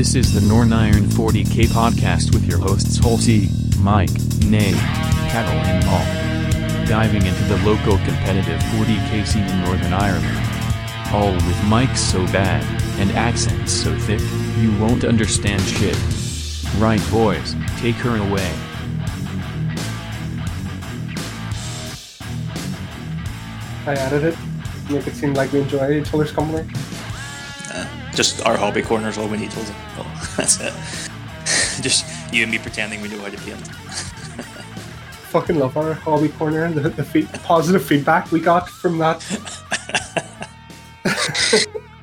This is the Norn Iron 40k podcast with your hosts Holsey, Mike, Nay, Cattle, and Paul. Diving into the local competitive 40k scene in Northern Ireland. All with mics so bad and accents so thick, you won't understand shit. Right, boys, take her away. I added it. Make it seem like we enjoy each other's company. Just our hobby corner is all we need. Well, oh, that's it. Just you and me pretending we know how to paint. Fucking love our hobby corner and the, the feed, positive feedback we got from that.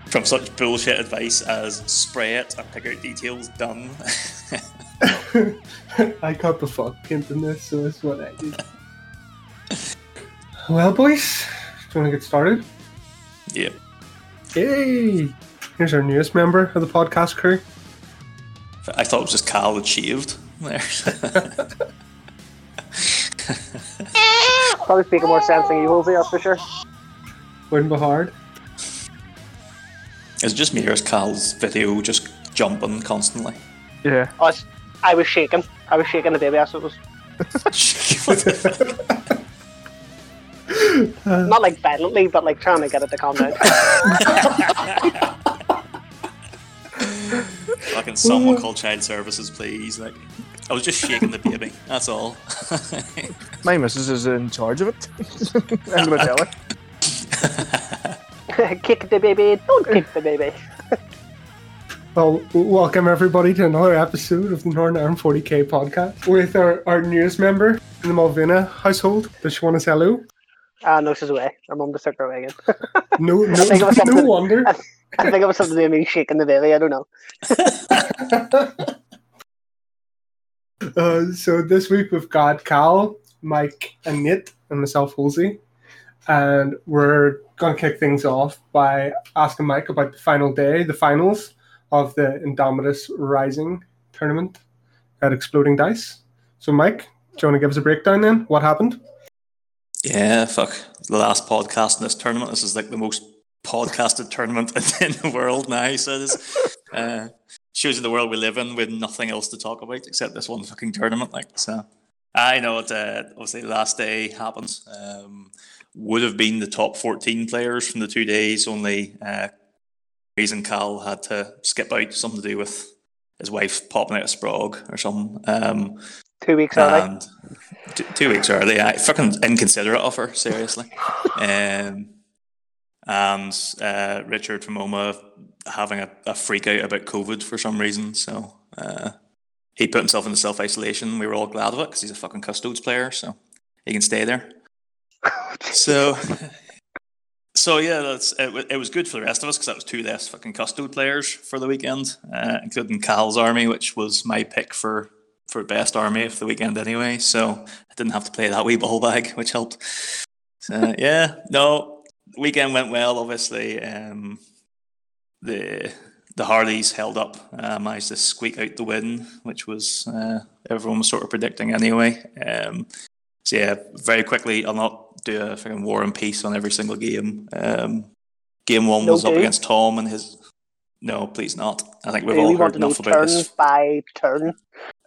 From such bullshit advice as spray it and pick out details, done. I got the fuck painting this, so that's what I did. Well, boys, do you want to get started? yeah. Hey! Here's our newest member of the podcast crew. I thought it was just Cal that shaved there. Probably speaking more sense than you, Halsey, that's for sure. Wouldn't be hard. it's just me here's Cal's video just jumping constantly. Yeah. I was, I was shaking. I was shaking the baby ass. It was not like violently, but like trying to get it to calm down. Fucking someone call child services, please. Like, I was just shaking the baby. That's all. My missus is in charge of it. I'm gonna tell her. kick the baby, don't kick the baby. Well, welcome everybody to another episode of the Northern Ireland 40k podcast with our, our newest member in the Malvina household. Does she want to say hello? Ah, no, she's away. Her mum just took her away again. No, no, no wonder. I think it was something to do with me shaking the baby. I don't know. Uh, so this week we've got Cal, Mike, and Nit, and myself, Halsey. And we're going to kick things off by asking Mike about the final day, the finals of the Indomitus Rising tournament at Exploding Dice. So, Mike, do you want to give us a breakdown then? What happened? Yeah, fuck. The last podcast in this tournament. This is like the most podcasted tournament in the world now. So it is, uh, shows you the world we live in with nothing else to talk about except this one fucking tournament. Like so, I know it. Uh, obviously, the last day happens. Um, would have been the top fourteen players from the two days. Only uh, reason Cal had to skip out. Something to do with his wife popping out of Sprague or something. Um, Two weeks early. and two, two weeks early. I fucking inconsiderate of her, seriously. um, and uh, Richard from OMA having a, a freak out about COVID for some reason. So uh, he put himself into self isolation. We were all glad of it because he's a fucking custodes player, so he can stay there. So. So yeah, that's it, it was good for the rest of us because that was two less fucking custode players for the weekend, uh, including Cal's army, which was my pick for for best army of the weekend anyway. So I didn't have to play that wee ball bag, which helped. So yeah, no, weekend went well. Obviously, um, the the Harleys held up, uh, managed to squeak out the win, which was uh, everyone was sort of predicting anyway. Um, so yeah, very quickly, I'll not do a fucking war and peace on every single game. Um, game one was up against Tom and his. No, please not. I think we've we all heard enough about turn this by turn.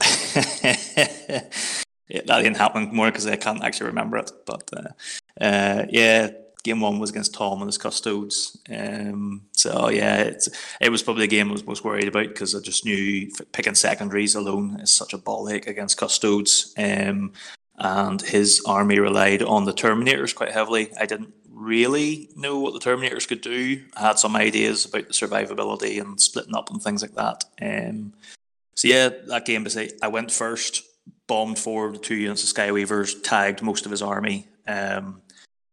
yeah, that didn't happen more because I can't actually remember it. But uh, uh, yeah, game one was against Tom and his custodes. Um, so yeah, it's, it was probably the game I was most worried about because I just knew picking secondaries alone is such a ball ache against custodes. Um, and his army relied on the Terminators quite heavily. I didn't really know what the Terminators could do. I had some ideas about the survivability and splitting up and things like that. Um, so yeah, that game basically, I went first, bombed forward two units of Skyweavers, tagged most of his army, um,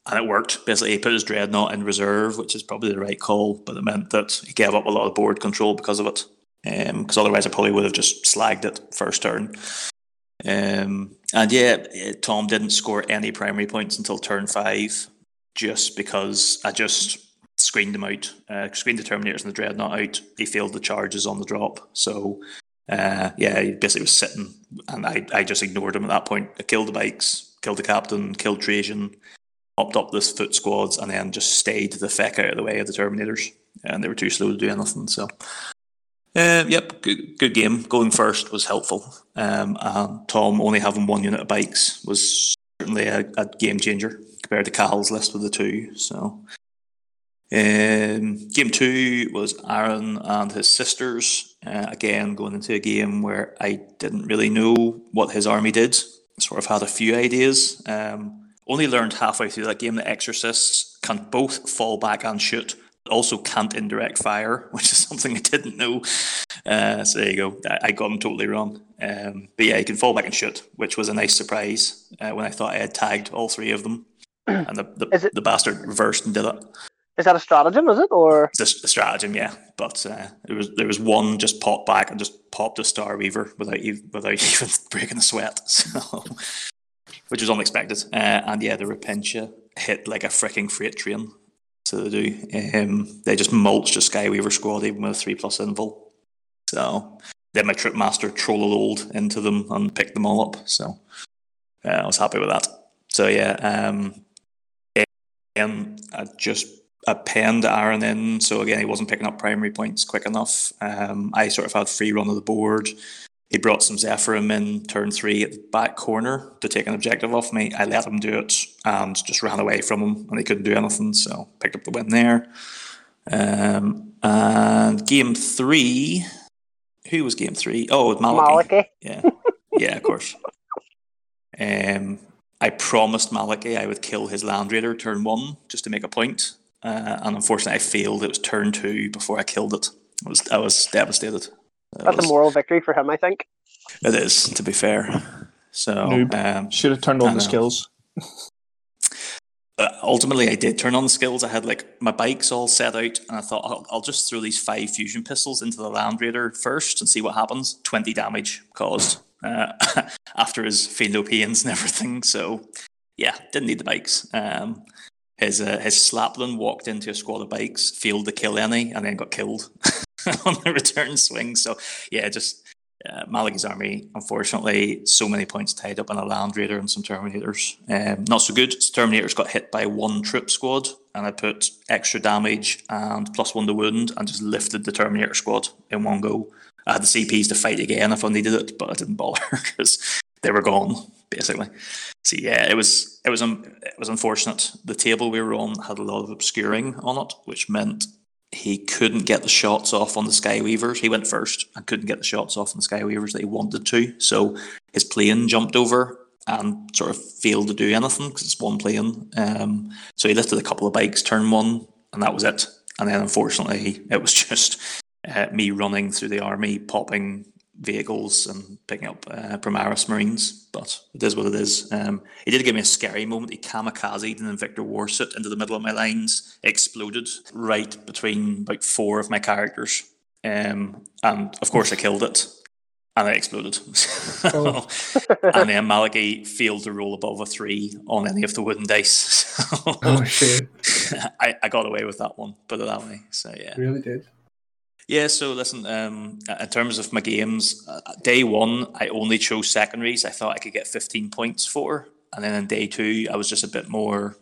and it worked. Basically, he put his dreadnought in reserve, which is probably the right call, but it meant that he gave up a lot of board control because of it. Because otherwise, I probably would have just slagged it first turn. Um, and yeah, Tom didn't score any primary points until turn five, just because I just screened him out, uh, screened the Terminators and the Dreadnought out. He failed the charges on the drop, so uh, yeah, he basically was sitting, and I, I just ignored him at that point. I killed the bikes, killed the captain, killed Trajann, popped up this foot squads, and then just stayed the feck out of the way of the Terminators, and they were too slow to do anything. So Uh, yep, good, good game. Going first was helpful. Um, and Tom only having one unit of bikes was certainly a, a game changer compared to Cal's list with the two. So, um, game two was Aaron and his sisters. Uh, again, going into a game where I didn't really know what his army did. Sort of had a few ideas. Um, only learned halfway through that game that exorcists can both fall back and shoot, but also can't indirect fire, which is something I didn't know. Uh, so there you go. I, got them totally wrong. Um, but yeah, he can fall back and shoot, which was a nice surprise uh, when I thought I had tagged all three of them. And the, the, Is it- the bastard reversed and did it. Is that a stratagem? Is it or the, a stratagem, yeah. But uh, there was there was one just popped back and just popped a Star Weaver without even, without even breaking a sweat, so which was unexpected. Uh, and yeah, the Repentia hit like a freaking freight train. So they do. Um, they just mulched a Skyweaver squad even with a three plus invul. So then my troupe master trolled into them and picked them all up. So uh, I was happy with that. So yeah, um, um, I just I penned Aaron in, so again he wasn't picking up primary points quick enough. Um, I sort of had free run of the board. He brought some Zephyrim in turn three at the back corner to take an objective off me. I let him do it and just ran away from him, and he couldn't do anything. So picked up the win there. Um, and game three, who was game three? Oh, it was Maliki. Maliki? Yeah, yeah, of course. Um, I promised Maliki I would kill his Land Raider turn one just to make a point, uh, and unfortunately I failed. It was turn two before I killed it. I was I was devastated. It That's was- a moral victory for him, I think. It is, to be fair. So Noob. um, Should have turned on the skills. uh, ultimately, I did turn on the skills. I had like my bikes all set out, and I thought I'll, I'll just throw these five fusion pistols into the Land Raider first and see what happens. Twenty damage caused uh, after his Feel No Pains and everything. So yeah, didn't need the bikes. Um, his uh, his Slapland walked into a squad of bikes, failed to kill any, and then got killed on the return swing. So yeah, just uh, army, unfortunately, so many points tied up on a Land Raider and some Terminators. Um, not so good. Terminators got hit by one troop squad, and I put extra damage and plus one to wound, and just lifted the Terminator squad in one go. I had the CPs to fight again if I needed it, but I didn't bother because they were gone basically. So yeah, it was it was um, it was unfortunate. The table we were on had a lot of obscuring on it, which meant he couldn't get the shots off on the Skyweavers. He went first and couldn't get the shots off on the Skyweavers that he wanted to. So his plane jumped over and sort of failed to do anything because it's one plane. Um, so he lifted a couple of bikes, turn one, and that was it. And then unfortunately, it was just uh, me running through the army, popping vehicles and picking up uh, Primaris Marines. But it is what it is. Um, he did give me a scary moment. He kamikazed an Invictor Warsuit into the middle of my lines, exploded right between about four of my characters. Um, and of course, I killed it. And it exploded. Oh. and then Maliki failed to roll above a three on any of the wooden dice. So Oh shit! I, I got away with that one, put it that way. So yeah. Really did. Yeah, so listen, um, in terms of my games, uh, day one, I only chose secondaries. I thought I could get 15 points for. And then in day two, I was just a bit more,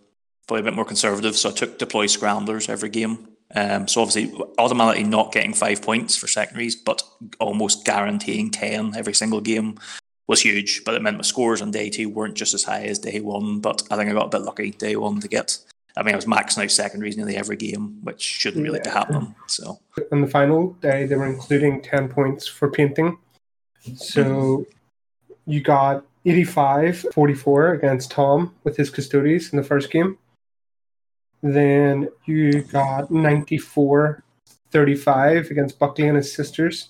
probably a bit more conservative. So I took deploy scramblers every game. Um, so obviously, automatically not getting five points for secondaries, but almost guaranteeing 10 every single game was huge. But it meant my scores on day two weren't just as high as day one. But I think I got a bit lucky day one to get. I mean, I was maxing out secondaries nearly every game, which shouldn't really Yeah. happening. So. On the final day, they were including 10 points for painting. So you got 85 44 against Tom with his custodies in the first game. Then you got 94 35 against Buckley and his sisters.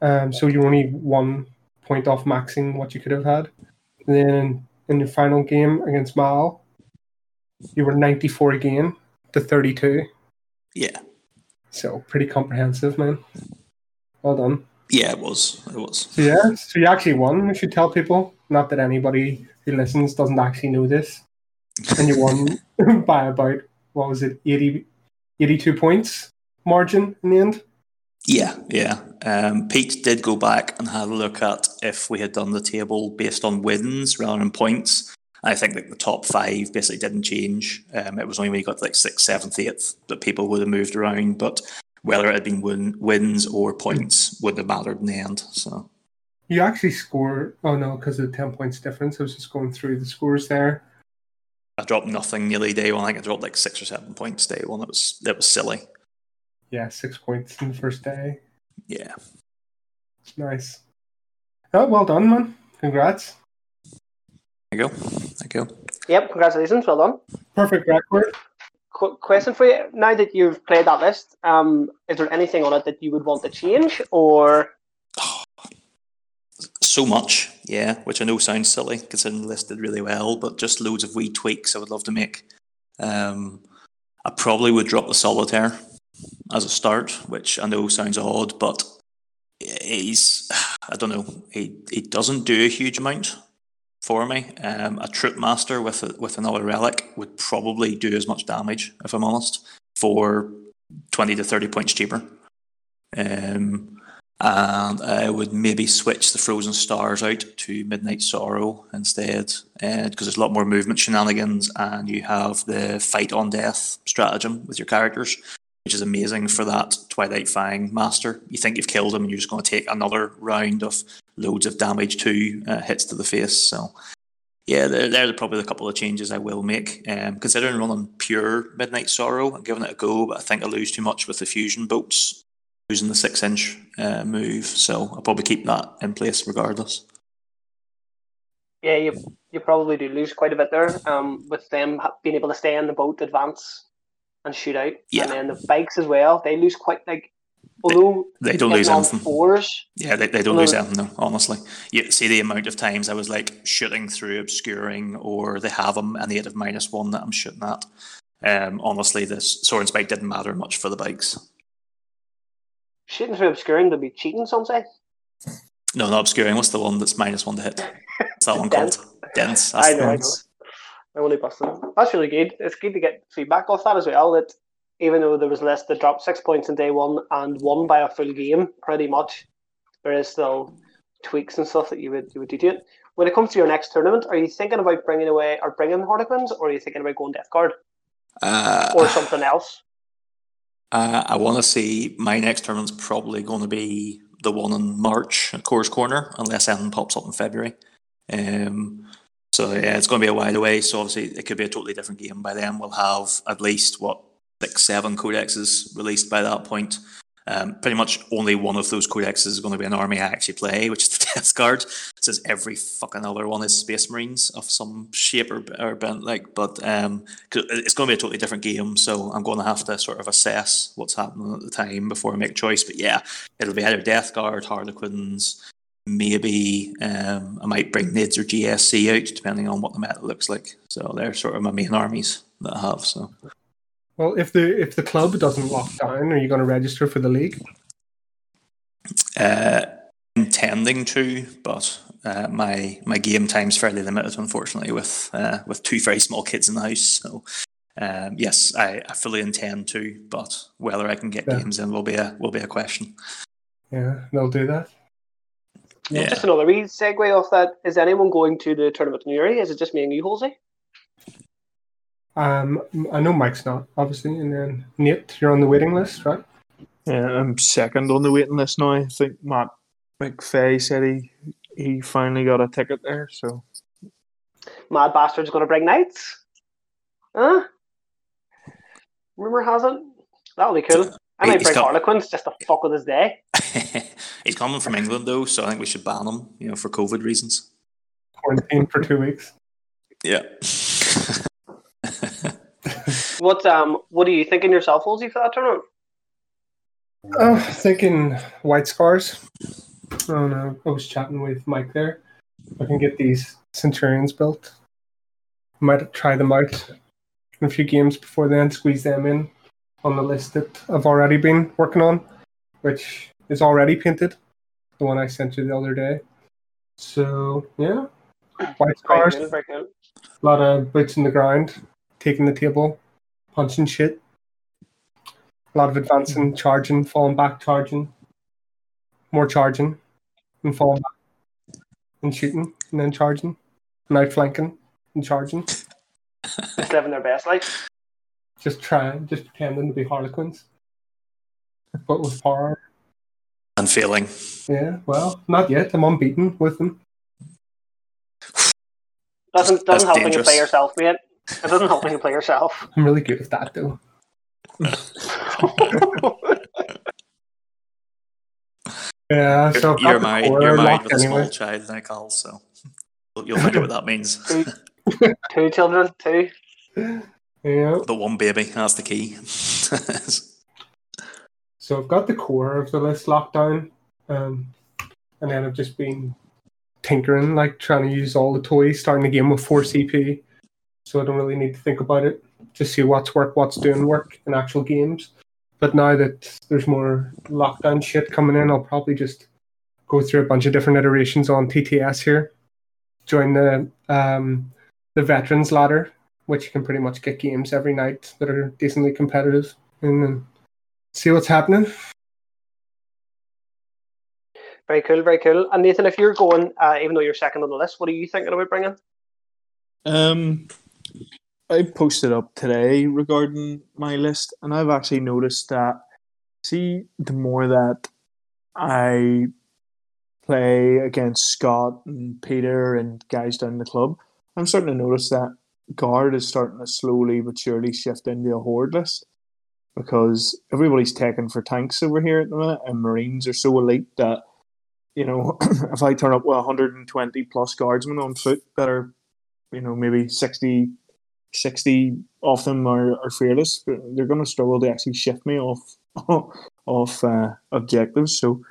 Um, so you only one point off maxing what you could have had. Then in your final game against Mal, you were 94 again to 32. Yeah, So pretty comprehensive, man. Well done. yeah, it was. It was. So yeah, so you actually won. We should tell people. Not that anybody who listens doesn't actually know this. And you won by about what was it, 80, 82 points margin in the end. Yeah, yeah. Um, Pete did go back and had a look at if we had done the table based on wins rather than points. I think that the top five basically didn't change. Um, it was only when you got to like sixth, seventh, eighth that people would have moved around. But whether it had been win, wins or points wouldn't have mattered in the end. So You actually score. Oh no, because of the ten points difference. I was just going through the scores there. I dropped nothing nearly day one. I think I dropped like six or seven points day one. It was it was silly. Yeah, six points in the first day. Yeah. It's nice. Oh, well done, man. Congrats. There you go. Thank you. Yep, congratulations, well done. Perfect record. Qu- question for you: Now that you've played that list, um, is there anything on it that you would want to change, or So much, yeah, which I know sounds silly considering the list did really well, but just loads of wee tweaks I would love to make. Um, I probably would drop the solitaire as a start, which I know sounds odd, but he's I don't know he he doesn't do a huge amount for me. Um, a troupe master with a, with another relic would probably do as much damage if I'm honest for twenty to thirty points cheaper. Um, and I would maybe switch the Frozen Stars out to Midnight Sorrow instead, because there's a lot more movement shenanigans, and you have the fight on death stratagem with your characters, which is amazing for that Twilight Fang master. You think you've killed him, and you're just going to take another round of loads of damage to uh, hits to the face. So, yeah, there, there are probably a couple of changes I will make. Um, considering running pure Midnight Sorrow and giving it a go, but I think I lose too much with the fusion bolts losing the six inch uh, move, so I'll probably keep that in place regardless. yeah, you you probably do lose quite a bit there. Um, with them being able to stay in the boat, advance, and shoot out, Yeah. and then the bikes as well, they lose quite like. Although They don't lose anything. fours, Yeah, they, they don't lose anything, no, honestly. You see the amount of times I was like shooting through obscuring, or they have them and they of minus one that I'm shooting at. Um, honestly, this Soaring Spite didn't matter much for the bikes. shooting through obscuring to be cheating. Some say. No, not obscuring. What's the one that's minus one to hit? What's that one called? Dense. That's I the know, I know. I only busted. That's really good. It's good to get feedback off that as well. That even though there was less that dropped six points in day one and won by a full game, pretty much, there is still tweaks and stuff that you would you would do to it. When it comes to your next tournament, are you thinking about bringing away or bringing Harlequins, or are you thinking about going Death Guard Uh, or something else? Uh, I want to see my next tournament's probably going to be the one in March at Coors Corner, unless anything pops up in February. Um, so yeah, it's going to be a while away. So obviously, it could be a totally different game by then. We'll have at least what six, seven codexes released by that point. Um, pretty much only one of those codexes is going to be an army I actually play, which is the Death Guard. It Says every fucking other one is Space Marines of some shape or, or bent, like. But um, it's going to be a totally different game, so I'm going to have to sort of assess what's happening at the time before I make a choice. But yeah, it'll be either Death Guard, Harlequins, maybe um, I might bring Nids or GSC out, depending on what the meta looks like. So they're sort of my main armies that I have. So Well, if the if the club doesn't lock down, are you going to register for the league? uh, intending to, but uh, my my game time's fairly limited, unfortunately, with uh, with two very small kids in the house. So. Um, yes, I, I fully intend to, but whether I can get Yeah. games in will be a will be a question. Yeah, they'll do that. Yeah. Just another wee segue off that. Is anyone going to the tournament in Newry? Is it just me and you, Halsey? Um, I know Mike's not obviously, and then Nate, you're on the waiting list, right? Yeah, I'm second on the waiting list now. I think Matt McFay said he he finally got a ticket there. So Mad Bastard's going to bring knights? Huh? Rumor has it. That'll be cool. I might He's bring got- Harlequins just to fuck with his day. He's coming from England though, so I think we should ban him, you know, for COVID reasons. Quarantine for two weeks. Yeah. What um what are you thinking yourself, Halsey, for that tournament? Oh, thinking white scars. Oh no, I was chatting with Mike there. I can get these Centurions built. Might try them out in a few games before then, squeeze them in on the list that I've already been working on, which is already painted. The one I sent you the other day. So yeah, white scars. cool, very cool. A lot of boots in the ground, taking the table, punching shit. A lot of advancing, charging, falling back, charging. More charging, and falling back, and shooting, and then charging, and outflanking, and charging. Just living their best life. Just trying, just pretending to be harlequins. but with power. And failing. Yeah, well, not yet. I'm unbeaten with them. Doesn't doesn't help when you dangerous. play yourself, mate. It doesn't help when you play yourself. I'm really good at that, though. Yeah, so I've got you're the married. You're married locked with a small child, now, Carl. So you'll find out what that means. two, two children, two. Yeah. But one baby, that's the key. So I've got the core of the list locked down, um, and then I've just been tinkering, like trying to use all the toys, starting the game with four CP, so I don't really need to think about it. to see what's work, what's doing work in actual games. But now that there's more lockdown shit coming in, I'll probably just go through a bunch of different iterations on TTS here. Join the um, the veterans ladder, which you can pretty much get games every night that are decently competitive, and then see what's happening. Very cool, very cool. And Nathan, if you're going, uh, even though you're second on the list, what are you thinking about bringing? Um, I posted up today regarding my list, and I've actually noticed that. See, the more that I play against Scott and Peter and guys down the club, I'm starting to notice that guard is starting to slowly but surely shift into a horde list because everybody's taking for tanks over here at the minute, and Marines are so elite that you know if I turn up with 120 plus guardsmen on foot that are you know maybe 60, 60 of them are, are fearless, but they're going to struggle to actually shift me off off uh, objectives. So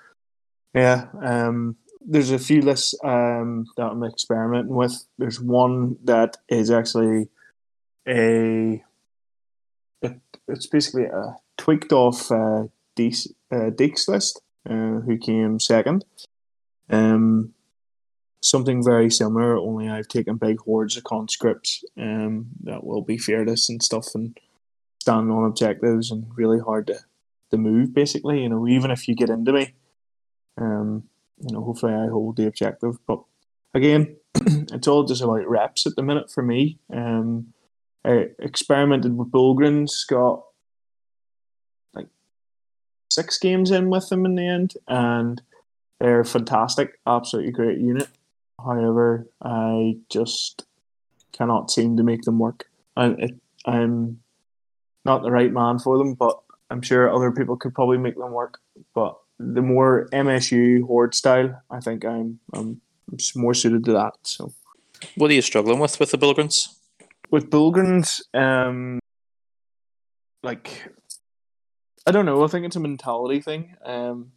yeah, um, there's a few lists um, that I'm experimenting with. There's one that is actually a it, it's basically a tweaked off uh, Deeks, uh, Deeks list, uh, who came second. Um, something very similar, only I've taken big hordes of conscripts um, that will be fearless and stuff and stand on objectives and really hard to, to move, basically. You know, even if you get into me, um, you know, hopefully I hold the objective. But again, it's all just about reps at the minute for me. Um, I experimented with Bullgryns, got like six games in with them in the end, and they're fantastic, absolutely great unit. However, I just cannot seem to make them work. I, it, I'm not the right man for them, but I'm sure other people could probably make them work. But the more MSU horde style, I think I'm I'm more suited to that. So what are you struggling with with the Bullgryns? with Bullgryns, um, like I don't know. I think it's a mentality thing. Um,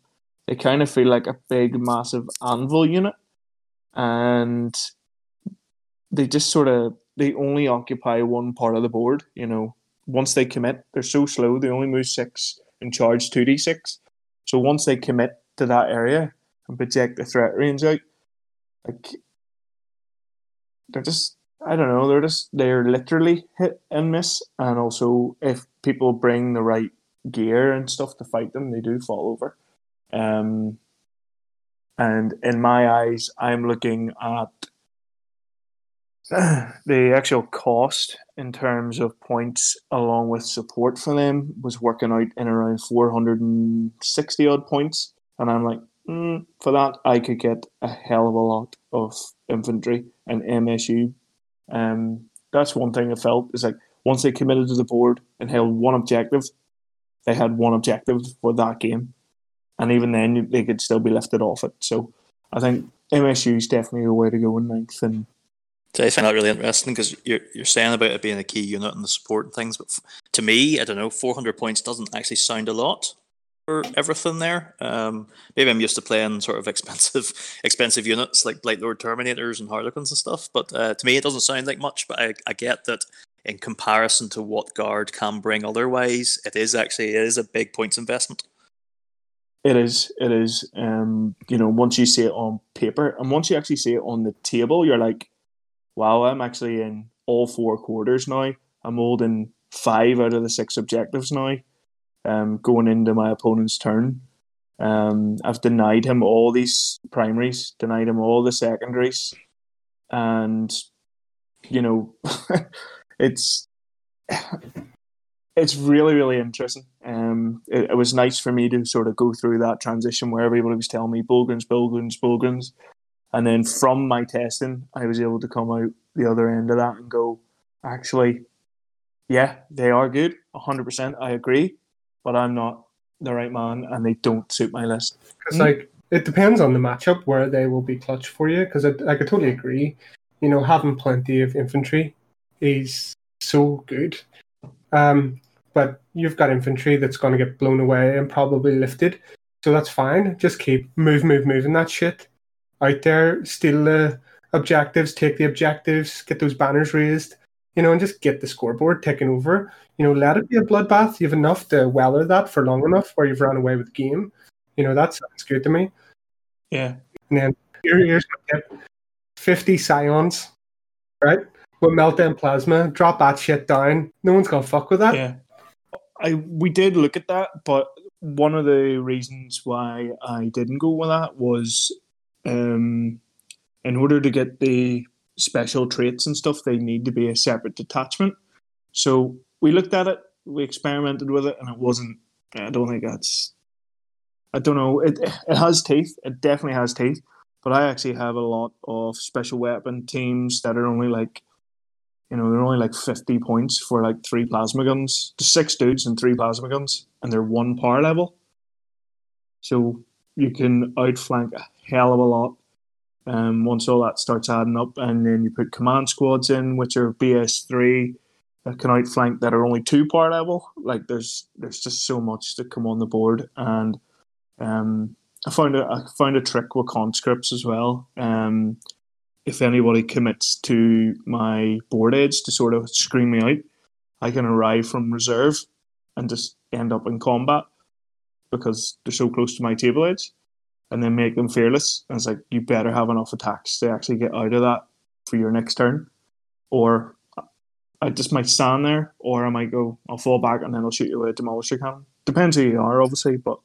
they kind of feel like a big, massive anvil unit, and they just sort of they only occupy one part of the board. You know, once they commit, they're so slow. They only move six and charge two d six. So once they commit to that area and project the threat range out, like they're just I don't know, they're just they're literally hit and miss. And also if people bring the right gear and stuff to fight them, they do fall over. Um and in my eyes, I'm looking at the actual cost in terms of points along with support for them was working out in around 460 odd points. And I'm like, mm, for that, I could get a hell of a lot of infantry and MSU. Um, that's one thing I felt is like once they committed to the board and held one objective, they had one objective for that game. And even then, they could still be lifted off it. So I think MSU is definitely a way to go in ninth. And So I find that really interesting because you're you're saying about it being a key unit and the support and things, but to me, I don't know, 400 points doesn't actually sound a lot for everything there. Um, maybe I'm used to playing sort of expensive expensive units like Blight Lord Terminators and Harlequins and stuff, but uh, to me, it doesn't sound like much. But I, I get that in comparison to what Guard can bring otherwise, it is actually it is a big points investment. It is. It is. Um, you know, once you see it on paper, and once you actually see it on the table, you're like, "Wow, I'm actually in all four quarters now. I'm holding five out of the six objectives now. Um, going into my opponent's turn, um, I've denied him all these primaries, denied him all the secondaries, and you know, it's it's really really interesting. Um, it, it was nice for me to sort of go through that transition where everybody was telling me Bullgryns, Bullgryns, Bullgryns, and then from my testing, I was able to come out the other end of that and go, actually, yeah, they are good, hundred percent. I agree, but I'm not the right man, and they don't suit my list. Because like it depends on the matchup where they will be clutch for you. Because I, I could totally agree. You know, having plenty of infantry is so good. Um, but you've got infantry that's going to get blown away and probably lifted. So that's fine. Just keep move, move, moving that shit out there. Steal the objectives, take the objectives, get those banners raised, you know, and just get the scoreboard taken over. You know, let it be a bloodbath. You have enough to weather that for long enough where you've run away with the game. You know, that sounds good to me. Yeah. And then here, here's my tip 50 scions, right? With meltdown plasma, drop that shit down. No one's going to fuck with that. Yeah. I we did look at that, but one of the reasons why I didn't go with that was um, in order to get the special traits and stuff, they need to be a separate detachment. So we looked at it, we experimented with it, and it wasn't. I don't think that's. I don't know. It it has teeth. It definitely has teeth. But I actually have a lot of special weapon teams that are only like you know, they're only like 50 points for like three plasma guns. Six dudes and three plasma guns, and they're one power level. So you can outflank a hell of a lot um, once all that starts adding up. And then you put command squads in, which are BS3 that can outflank that are only two power level. Like there's there's just so much to come on the board. And um, I found a, I found a trick with conscripts as well. Um, if anybody commits to my board edge to sort of screen me out, I can arrive from reserve and just end up in combat because they're so close to my table edge and then make them fearless. And it's like, you better have enough attacks to actually get out of that for your next turn. Or I just might stand there, or I might go, I'll fall back and then I'll shoot you with a demolisher cannon. Depends who you are, obviously, but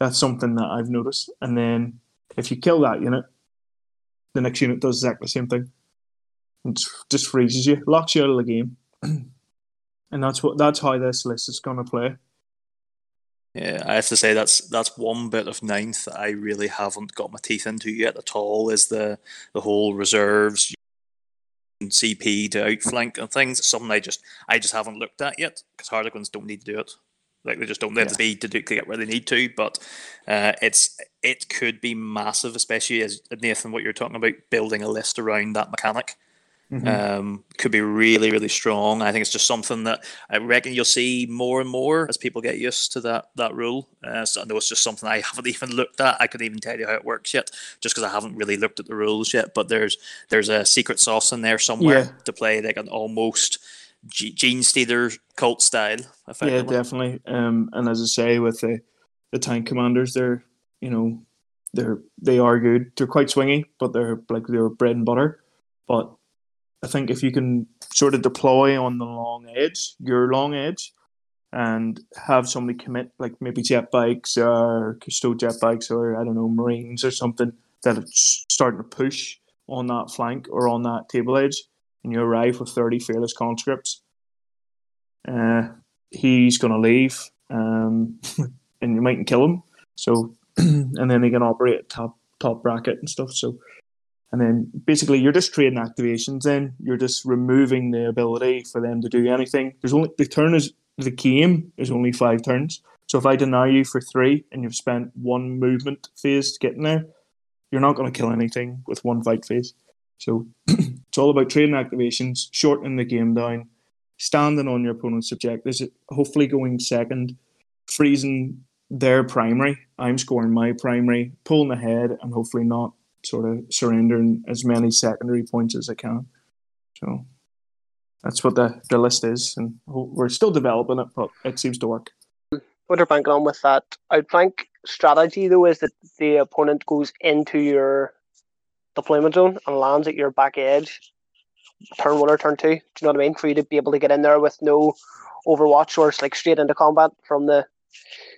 that's something that I've noticed. And then if you kill that unit, the next unit does exactly the same thing. It just freezes you, locks you out of the game, and that's what that's how this list is going to play. Yeah, I have to say that's that's one bit of ninth that I really haven't got my teeth into yet at all. Is the the whole reserves and CP to outflank and things. Something I just I just haven't looked at yet because Harlequins don't need to do it. Like they just don't have yeah. the speed to, do, to get where they need to. But uh, it's it could be massive, especially as Nathan, what you're talking about, building a list around that mechanic. Mm-hmm. Um, could be really, really strong. I think it's just something that I reckon you'll see more and more as people get used to that that rule. Uh, so I know it's just something I haven't even looked at. I couldn't even tell you how it works yet, just because I haven't really looked at the rules yet. But there's there's a secret sauce in there somewhere yeah. to play like an almost Genestealer cult style. I think. Yeah, definitely. Um, and as I say, with the the tank commanders, they're you know they're they are good. They're quite swingy, but they're like they're bread and butter. But I think if you can sort of deploy on the long edge, your long edge, and have somebody commit like maybe jet bikes or Cousteau jet bikes or I don't know Marines or something that it's starting to push on that flank or on that table edge, and you arrive with 30 fearless conscripts, uh, he's going to leave um, and you mightn't kill him. So, and then he can operate top, top bracket and stuff. So, and then basically you're just trading activations then. You're just removing the ability for them to do anything. There's only, the turn is, the game is only five turns. So if I deny you for three and you've spent one movement phase getting there, you're not going to kill anything with one fight phase. So it's all about trading activations, shortening the game down, standing on your opponent's objectives, hopefully going second, freezing their primary. I'm scoring my primary, pulling ahead, and hopefully not sort of surrendering as many secondary points as I can. So that's what the, the list is, and we're still developing it, but it seems to work. What are banking on with that outflank strategy, though, is that the opponent goes into your deployment zone and lands at your back edge, turn one or turn two. Do you know what I mean? For you to be able to get in there with no overwatch or like straight into combat from the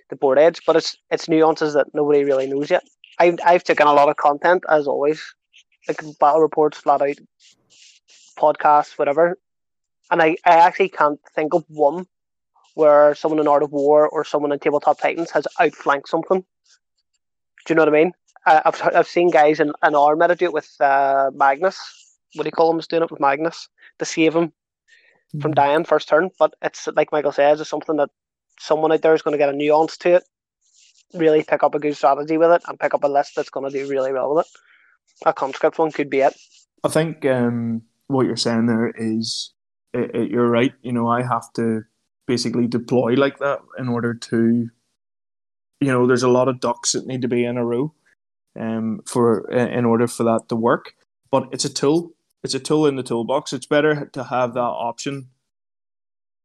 the board edge. But it's it's nuances that nobody really knows yet. I've I've taken a lot of content as always, like battle reports, flat out, podcasts, whatever. And I, I actually can't think of one where someone in Art of War or someone in Tabletop Titans has outflanked something. Do you know what I mean? I've I've seen guys in an armor do it with uh, Magnus. What do you call him? Is doing it with Magnus to save him from dying first turn. But it's like Michael says, it's something that someone out there is going to get a nuance to it. Really pick up a good strategy with it and pick up a list that's going to do really well with it. A conscript one could be it. I think um, what you're saying there is it, it, you're right. You know, I have to basically deploy like that in order to, you know, there's a lot of ducks that need to be in a row, um, for in order for that to work. But it's a tool. It's a tool in the toolbox. It's better to have that option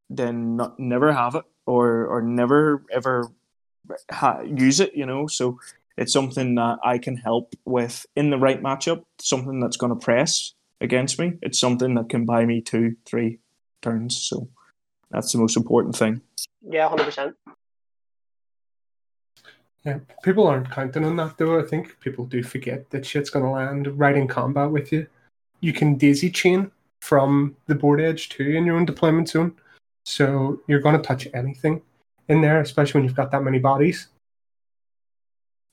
than not, never have it or or never ever ha- use it. You know, so it's something that I can help with in the right matchup. Something that's going to press against me. It's something that can buy me two, three turns. So that's the most important thing. Yeah, hundred percent. Yeah, people aren't counting on that though. I think people do forget that shit's gonna land right in combat with you. You can daisy chain from the board edge too in your own deployment zone, so you're gonna touch anything in there, especially when you've got that many bodies.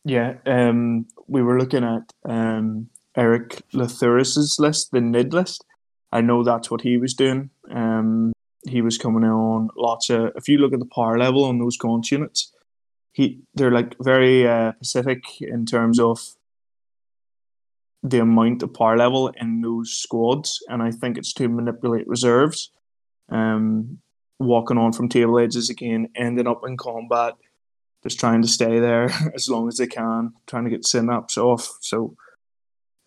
Yeah, um, we were looking at um, Eric Lathuris's list, the NID list. I know that's what he was doing. Um, he was coming on lots of. If you look at the power level on those gaunt units, he they're like very uh, specific in terms of the amount of power level in those squads, and I think it's to manipulate reserves. Um, walking on from table edges again, ending up in combat, just trying to stay there as long as they can, trying to get synapse off. So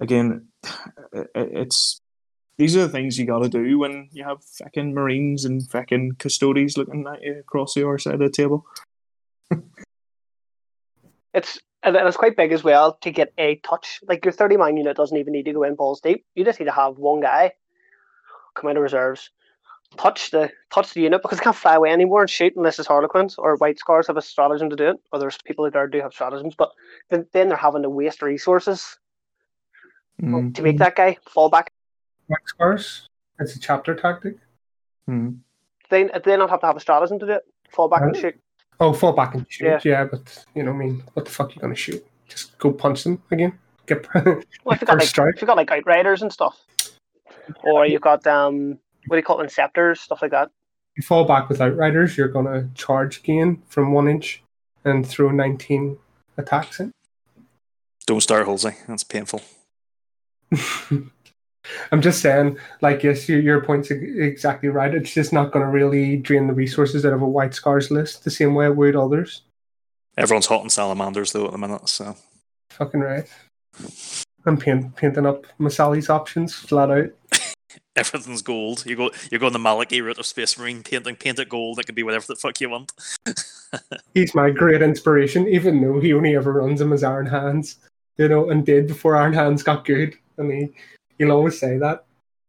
again, it's these are the things you got to do when you have fucking marines and fucking custodies looking at you across the other side of the table. It's and it's quite big as well to get a touch. Like your thirty man unit doesn't even need to go in balls deep. You just need to have one guy come out of reserves, touch the touch the unit because it can't fly away anymore and shoot unless it's Harlequins or White Scars have a stratagem to do it. Or there's people that do have stratagems, but then, then they're having to waste resources Mm. to make that guy fall back. White scars. It's a chapter tactic. Mm. They they not have to have a stratagem to do it. Fall back and shoot. Oh, fall back and shoot. Yeah. Yeah. but you know, I mean, what the fuck are you gonna shoot? Just go punch them again. Get Well, if you got like strike. if you got like outriders and stuff, or you've got um what do you call it, inceptors, stuff like that. you fall back with outriders, you're gonna charge again from one inch and throw 19 attacks in. Don't start Halsey. That's painful. I'm just saying, like, yes, your, your point's exactly right. It's just not going to really drain the resources out of a white scars list the same way it would others. Everyone's hot on salamanders though at the minute, so Fucking right. I'm paint, painting up Masali's options flat out. everything's gold. You go you're going the Maliki route of Space Marine painting, paint it gold, it can be whatever the fuck you want. He's my great inspiration, even though he only ever runs him as Iron Hands, you know, and did before Iron Hands got good. And he, he'll always say that.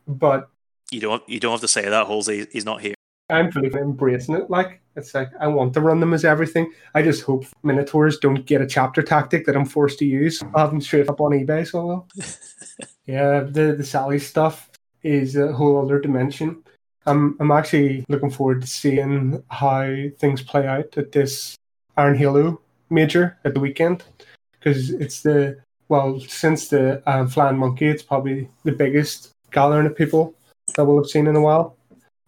But You don't you don't have to say that, Halsey, he's not here. I'm fully embracing it. Like it's like I want to run them as everything. I just hope Minotaurs don't get a chapter tactic that I'm forced to use. I'll have them straight up on eBay. So well. yeah, the the Sally stuff is a whole other dimension. I'm I'm actually looking forward to seeing how things play out at this Iron Halo major at the weekend because it's the well since the um, Flying Monkey, it's probably the biggest gathering of people that we'll have seen in a while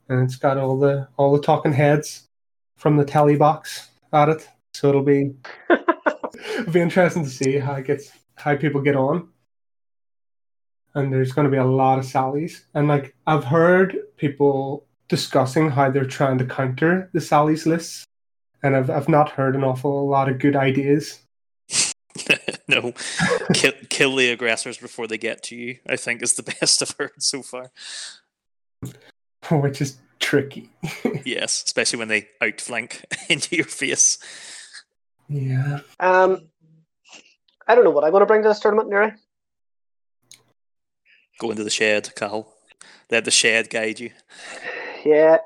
and it's got all the all the talking heads from the telly box at it. So it'll be it'll be interesting to see how it gets how people get on. And there's going to be a lot of sallies, and like I've heard people discussing how they're trying to counter the sallies lists, and I've I've not heard an awful lot of good ideas. no. kill, kill the aggressors before they get to you, I think is the best I've heard so far. which is tricky. Yes, especially when they outflank into your face. yeah. Um, I don't know what I want to bring to this tournament, Neri. Go into the shed, Cal. Let the shed guide you. Yeah.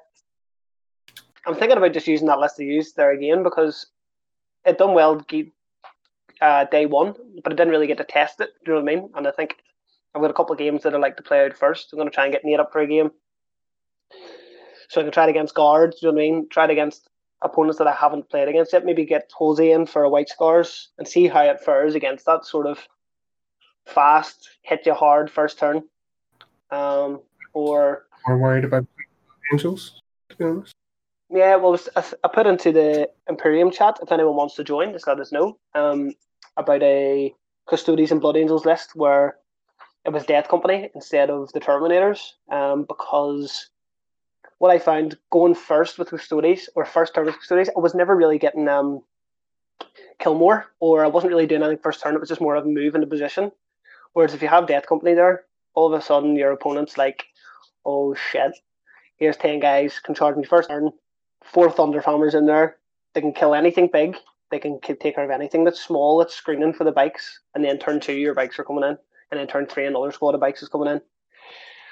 I'm thinking about just using that list to use there again because it done well ge- uh, day one, but I didn't really get to test it. Do you know what I mean? And I think I've got a couple of games that I like to play out first. I'm going to try and get Nate up for a game. So I can try it against guards, do you know what I mean? Try it against opponents that I haven't played against yet. Maybe get Jose in for a white scars and see how it fares against that sort of fast, hit you hard first turn. Um, or More worried about angels, to be honest. yeah, well, I, put into the Imperium chat if anyone wants to join, just let us know. Um, about a Custodes and Blood Angels list where it was Death Company instead of the Terminators. Um, because what I found going first with Custodes or first turn with Custodes, I was never really getting um kill more, or I wasn't really doing anything first turn. It was just more of a move into position. Whereas if you have Death Company there, all of a sudden your opponent's like, oh shit, here's 10 guys, can charge me first turn, four Thunder Hammers in there, they can kill anything big, they can take care of anything that's small, that's screening for the bikes, and then turn two, your bikes are coming in, and then turn three, another squad of bikes is coming in.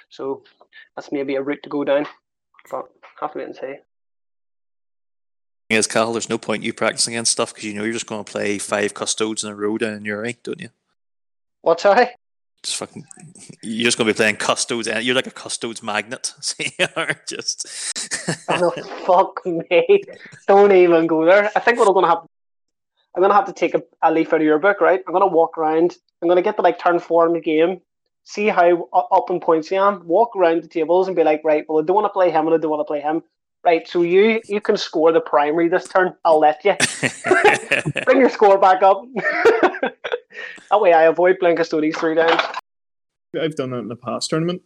So that's maybe a route to go down, but have to wait and see. Yes, Cal, there's no point you practicing against stuff because you know you're just going to play five custodes in a row down in your rank, don't you? What's I? Just fucking, you're just going to be playing custodes. and You're like a custodes magnet. So you are just. Oh, fuck me. Don't even go there. I think what I'm going to have I'm going to have to take a, a leaf out of your book, right? I'm going to walk around. I'm going to get to like turn four in the game, see how up in points I am, walk around the tables and be like, right, well, I don't want to play him and I don't want to play him. Right, so you you can score the primary this turn. I'll let you. Bring your score back up. that way I avoid playing Custodes three times. I've done that in the past tournament.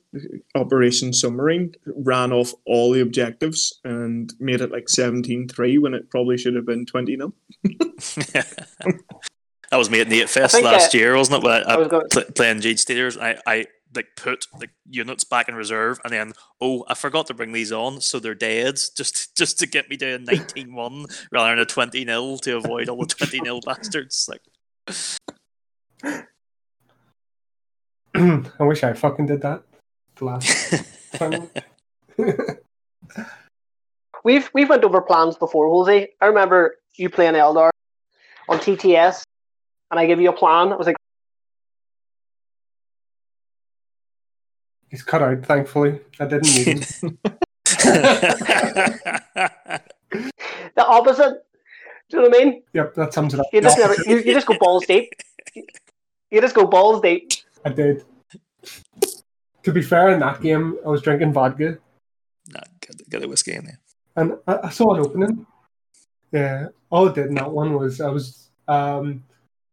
Operation Submarine ran off all the objectives and made it like 17 3 when it probably should have been 20 0. that was me at Nate Fest last uh, year, wasn't it? When I, I was going pl- playing Gene Stealers, I, I like put like units back in reserve, and then oh, I forgot to bring these on, so they're dead, just just to get me down 19-1 rather than a twenty 0 to avoid all the twenty 0 bastards. Like, I wish I fucking did that. The last time. We've we've went over plans before, Jose. I remember you playing Eldar on TTS, and I gave you a plan. I was like, He's cut out, thankfully. I didn't need him. the opposite. Do you know what I mean? yep, that sums it up. You just never, you, you just go balls deep. You just go balls deep. I did. To be fair, in that game, I was drinking vodka nah, get, the- get the whiskey in there. and I, I saw it opening. Yeah, all I did in that one was I was, um,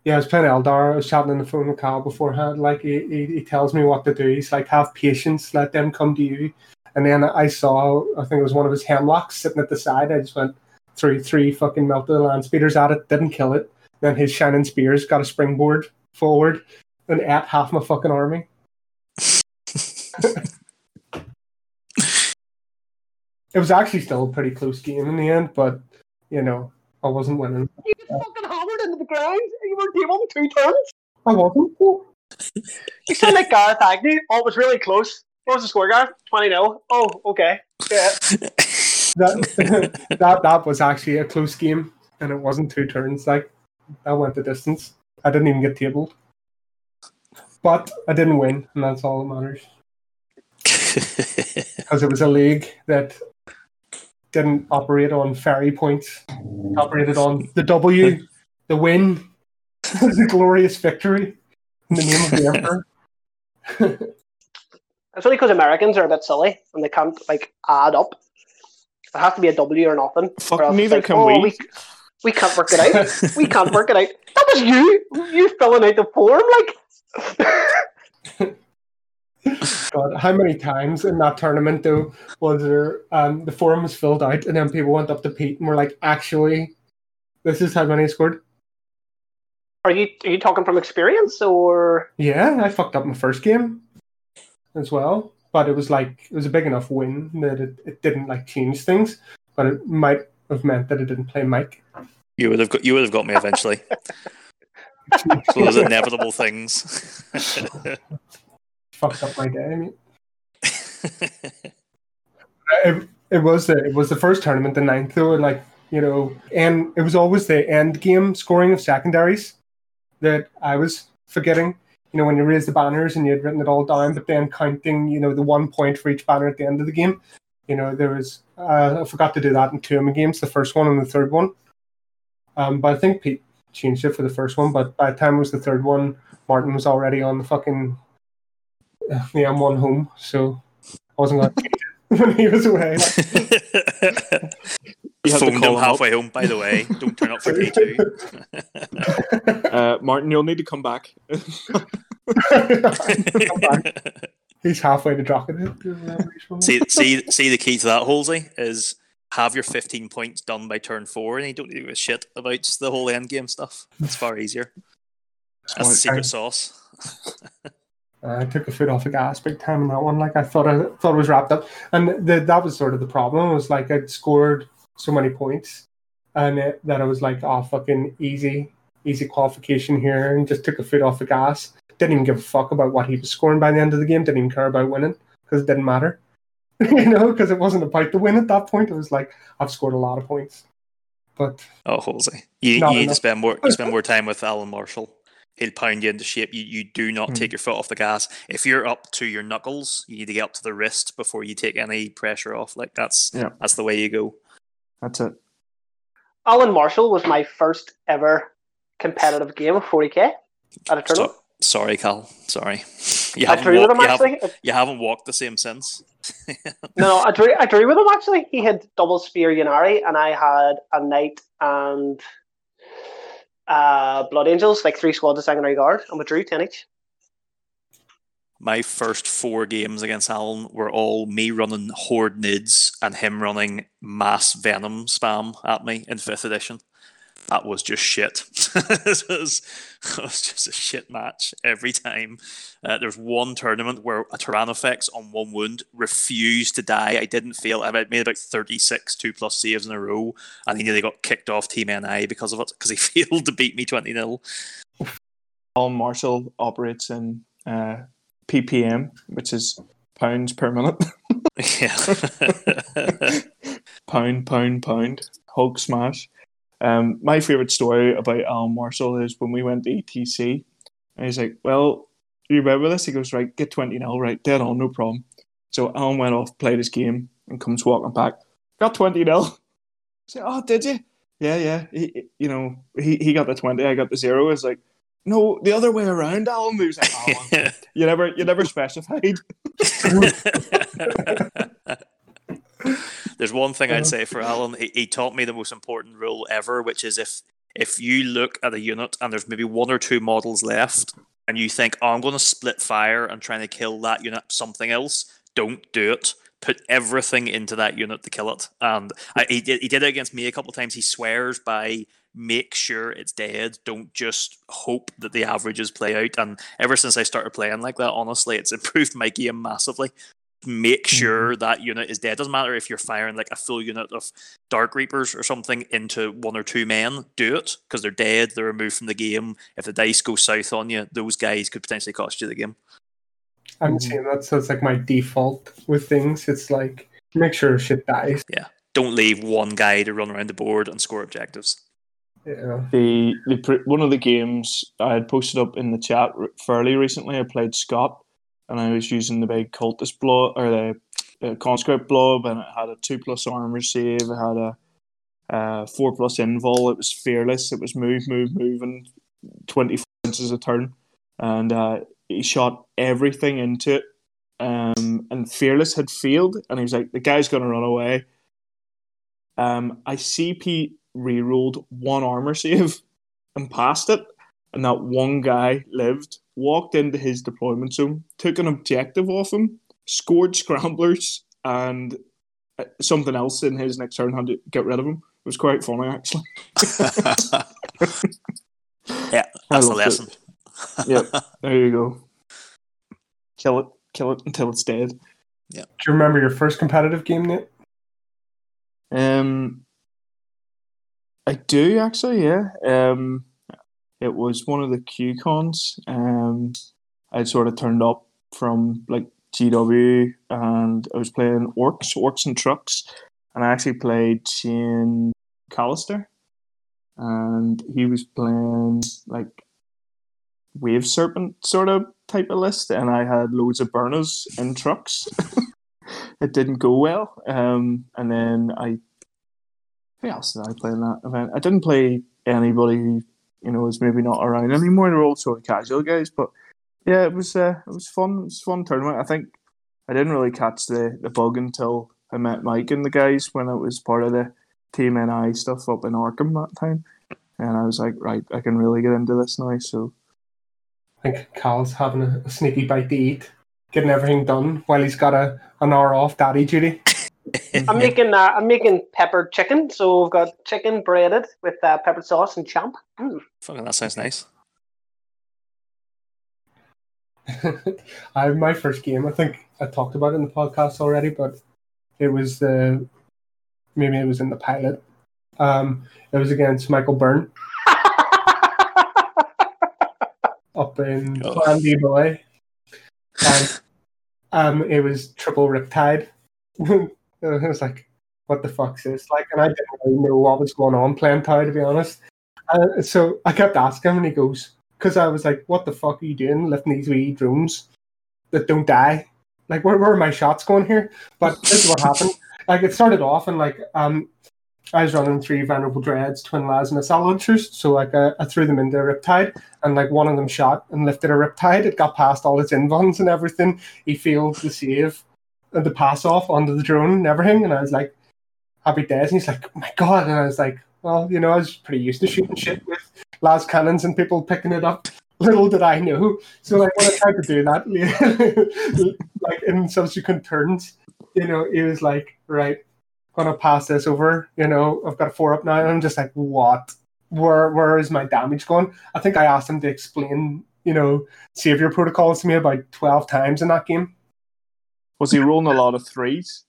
yeah, I was playing Eldar. I was chatting on the phone with Cal beforehand. Like he, he, he tells me what to do. He's like, have patience, let them come to you. And then I saw, I think it was one of his hemlocks sitting at the side. I just went through three fucking melted land speeders at it, didn't kill it. Then his Shining Spears got a springboard forward and at half my fucking army. It was actually still a pretty close game in the end, but you know, I wasn't winning. You just fucking hammered into the ground. You were game on two turns. I wasn't. You sound like Gareth Agnew. Oh, it was really close. What was the score, Gareth? 20 0. Oh, okay. Yeah. That, that that was actually a close game, and it wasn't two turns. Like I went the distance. I didn't even get tabled, but I didn't win, and that's all that matters. Because it was a league that didn't operate on fairy points. It operated on the W, the win, the glorious victory in the name of the emperor. It's only because Americans are a bit silly and they can't like add up. It has to be a W or nothing. Fuck, or neither like, can oh, we." we. We can't work it out. we can't work it out. That was you. You filling out the form, like. God, how many times in that tournament though was there um, the forum was filled out and then people went up to Pete and were like, actually, this is how many I scored. Are you are you talking from experience or? Yeah, I fucked up my first game as well. But it was like it was a big enough win that it, it didn't like change things. But it might have meant that it didn't play Mike. you would have got you would have got me eventually. So those inevitable things. fucked up my day. I mean, it, it was the it was the first tournament, the ninth though, and like you know, and it was always the end game scoring of secondaries that I was forgetting. You know, when you raised the banners and you had written it all down, but then counting, you know, the one point for each banner at the end of the game. You know, there was uh, I forgot to do that in two of my games, the first one and the third one. Um, but I think Pete changed it for the first one. But by the time it was the third one, Martin was already on the fucking uh, the M1 home, so I wasn't going to change it when he was away. You have to Phoned him call him up. halfway home, by the way. Don't turn up for K2. Uh, Martin, you'll need to come back. He's halfway to dropping it. see, see, see, the key to that, Halsey, is have your 15 points done by turn four, and you don't give a shit about the whole end game stuff. It's far easier. That's the secret sauce. I took a foot off the gas big time in that one. Like I thought, I thought it was wrapped up, and the, that was sort of the problem. It was like I'd scored so many points, and it, that I was like, "Oh, fucking easy, easy qualification here," and just took a foot off the gas. Didn't even give a fuck about what he was scoring by the end of the game. Didn't even care about winning because it didn't matter, you know, because it wasn't about the win at that point. It was like I've scored a lot of points, but Oh, Halsey, you, you need to spend more. You spend more time with Alan Marshall. He'll pound you into shape. You, you do not Hmm. take your foot off the gas. If you're up to your knuckles, you need to get up to the wrist before you take any pressure off. Like that's Yeah. that's the way you go. That's it. Alan Marshall was my first ever competitive game of 40k at a tournament. So, sorry, Cal. Sorry. You I haven't, drew with walked, him you, haven't, actually. you haven't walked the same since. No, I drew, I drew with him actually. He had double spear Ynnari, and I had a knight and uh, Blood Angels, like three squads of Sanguinary Guard, and we drew 10 each. My first four games against Alan were all me running Horde Nids and him running Mass Venom spam at me in 5th edition. That was just shit. it, was, it was just a shit match every time. Uh, there was one tournament where a Tyrannofex on one wound refused to die. I didn't fail. I made about 36 2 plus saves in a row, and he nearly got kicked off Team NI because of it, because he failed to beat me 20 0. Alan Marshall operates in uh, ppm, which is pounds per minute. Yeah. pound, pound, pound. Hulk smash. Um, my favorite story about Alan Marshall is when we went to ETC, and he's like, "Well, you remember this?" He goes, "Right, get twenty now, right, dead on, no problem." So Alan went off, played his game, and comes walking back, got twenty nil. Say, "Oh, did you?" Yeah, yeah. He, you know, he, he got the twenty, I got the zero. It's like, no, the other way around, Alan. He was like, oh, you never, you never specified. There's one thing Uh-huh. I'd say for Alan. He, he taught me the most important rule ever, which is if if you look at a unit and there's maybe one or two models left, and you think, "Oh, I'm going to split fire and trying to kill that unit something else," don't do it. Put everything into that unit to kill it. And I, he did he did it against me a couple of times. He swears by make sure it's dead. Don't just hope that the averages play out. And ever since I started playing like that, honestly, it's improved my game massively make sure that unit is dead. Doesn't matter if you're firing like a full unit of Dark Reapers or something into one or two men. Do it because they're dead. They're removed from the game. If the dice go south on you, those guys could potentially cost you the game. I'm Mhm. saying that, so it's like my default with things. It's like make sure shit dies. Yeah. Don't leave one guy to run around the board and score objectives. Yeah. the, the one of the games I had posted up in the chat fairly recently. I played Scott, and I was using the big cultist blob or the uh, conscript blob, and it had a two plus armor save. It had a uh, four plus invul. It was fearless. It was move, move, move, and twenty inches a turn, and uh, he shot everything into it. Um, and fearless had failed, and he was like, "The guy's to run away." Um, I CP re-rolled one armor save and passed it, and that one guy lived. Walked into his deployment zone, took an objective off him, scored scramblers, and uh, something else in his next turn had to get rid of him. It was quite funny actually. yeah, that's the lesson. Yep, there you go. Kill it, kill it until it's dead. Yeah. Do you remember your first competitive game, Nate? Um, I do actually, yeah. Um, it was one of the QCons. Um, I'd sort of turned up from like GW, and I was playing orcs, orcs and trucks, and I actually played Shane Callister, and he was playing like Wave Serpent sort of type of list, and I had loads of burners in trucks. it didn't go well. Um, and then I, who else did I play in that event? I didn't play anybody you know is maybe not around anymore. They're all sort of casual guys, but yeah, it was uh, it was fun. It was fun tournament. I think I didn't really catch the the bug until I met Mike and the guys when it was part of the Team NI stuff up in Arkham that time, and I was like, right, I can really get into this now. So I think Cal's having a, a sneaky bite to eat, getting everything done while he's got a an hour off daddy duty. I'm making uh, I'm making peppered chicken. So I've got chicken breaded with uh, peppered sauce and champ. Mm. Fucking that sounds nice. I my first game. I think I talked about it in the podcast already, but it was the maybe it was in the pilot. Um, it was against Michael Byrne up in Oh. Boy, and um, it was triple Riptide. it was like, what the fuck's this? Like, and I didn't really know what was going on playing Tide, to be honest. Uh, so I kept asking him, and he goes, because I was like, what the fuck are you doing lifting these wee drones that don't die? Like, where, where are my shots going here? But this is what happened. Like, it started off, and like, um, I was running three Venerable Dreads, Twin Las missile launchers. So, like, I, I threw them into a Riptide, and like, one of them shot and lifted a Riptide. It got past all its invulns and everything. He failed the save, and the pass off onto the drone and everything. And I was like, happy days. And he's like, oh my God. And I was like, well, you know, I was pretty used to shooting shit with las cannons and people picking it up. Little did I know. So, like, when I tried to do that, like in subsequent turns, you know, he was like, right, gonna pass this over. You know, I've got a four up now. And I'm just like, what? Where where is my damage going? I think I asked him to explain, you know, savior protocols to me about twelve times in that game. Was he rolling a lot of threes?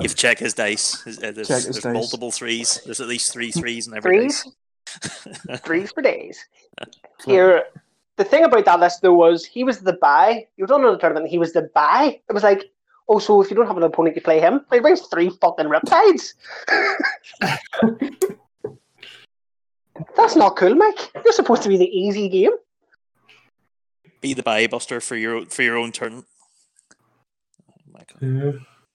You've checked his dice. His- There's, Check his there's dice. multiple threes. There's at least three threes in every Threes? dice. Threes for days. Here, the thing about that list though was he was the bye. You don't know the tournament. He was the bye. It was like, oh, so if you don't have an opponent, you play him. Like, he brings three fucking riptides. That's not cool, Mike. You're supposed to be the easy game. Be the bye buster for your for your own turn. Oh my God. Yeah.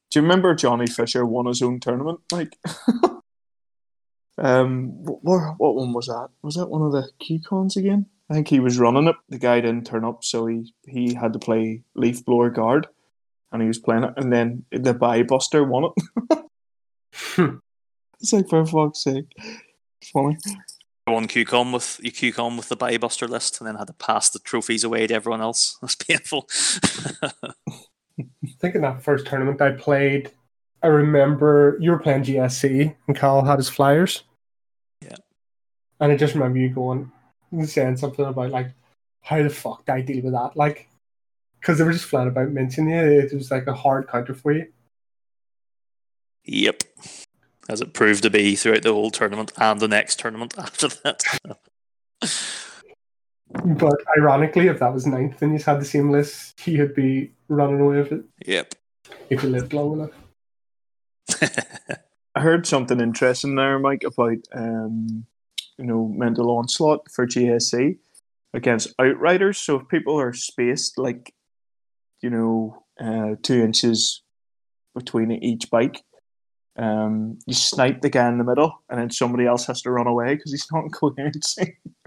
Do you remember Johnny Fisher won his own tournament? Like, um, what, what one was that? Was that one of the QCons again? I think he was running it. The guy didn't turn up, so he he had to play leaf blower guard, and he was playing it. And then the bye buster won it. it's like for fuck's sake, funny. Won QCon with you QCon with the bye buster list, and then had to pass the trophies away to everyone else. That's painful. I think in that first tournament I played, I remember you were playing GSC and Cal had his flyers. Yeah. And I just remember you going and saying something about like, how the fuck do I deal with that? Like, because they were just flat about mentioning you. It was like a hard counter for you. yep. As it proved to be throughout the whole tournament and the next tournament after that. But ironically, if that was ninth and you had the same list, he would be running away with it yep. if you lived long enough. I heard something interesting there, Mike, about um, you know mental onslaught for GSC against outriders. So if people are spaced like you know uh, two inches between each bike, um, you snipe the guy in the middle, and then somebody else has to run away because he's not in.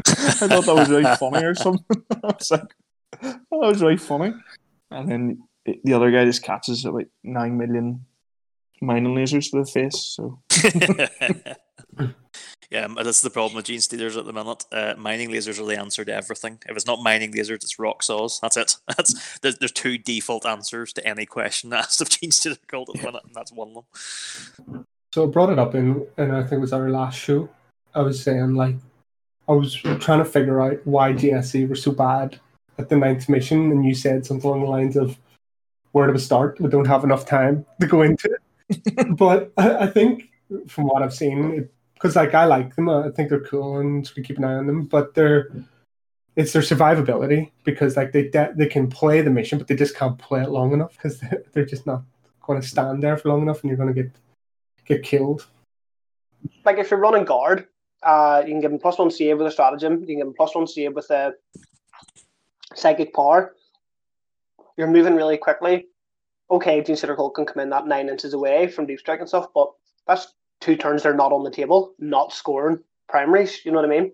I thought that was really funny or something. I was like, that was really funny. And then the other guy just catches about nine million mining lasers to the face. So yeah, but that's the problem with gene stealers at the minute. Uh, mining lasers are the answer to everything. If it's not mining lasers, it's rock saws. That's it. That's there's, there's two default answers to any question asked of gene stealer cult at the minute, and that's one of them. So I brought it up in, and I think it was our last show. I was saying like, I was trying to figure out why GSC were so bad at the ninth mission, and you said something along the lines of, "Where do we start? We don't have enough time to go into it." but I, I think from what I've seen, because like I like them, I think they're cool, and we keep an eye on them. But they're it's their survivability because like they de- they can play the mission, but they just can't play it long enough because they're, just not going to stand there for long enough, and you're going to get get killed. Like, if you're running guard, uh, you can give them plus one save with a stratagem. You can give them plus one save with a psychic power. you're moving really quickly. Okay, Gene Stealer Cult can come in that nine inches away from deep strike and stuff, but that's two turns they're not on the table, not scoring primaries. You know what I mean?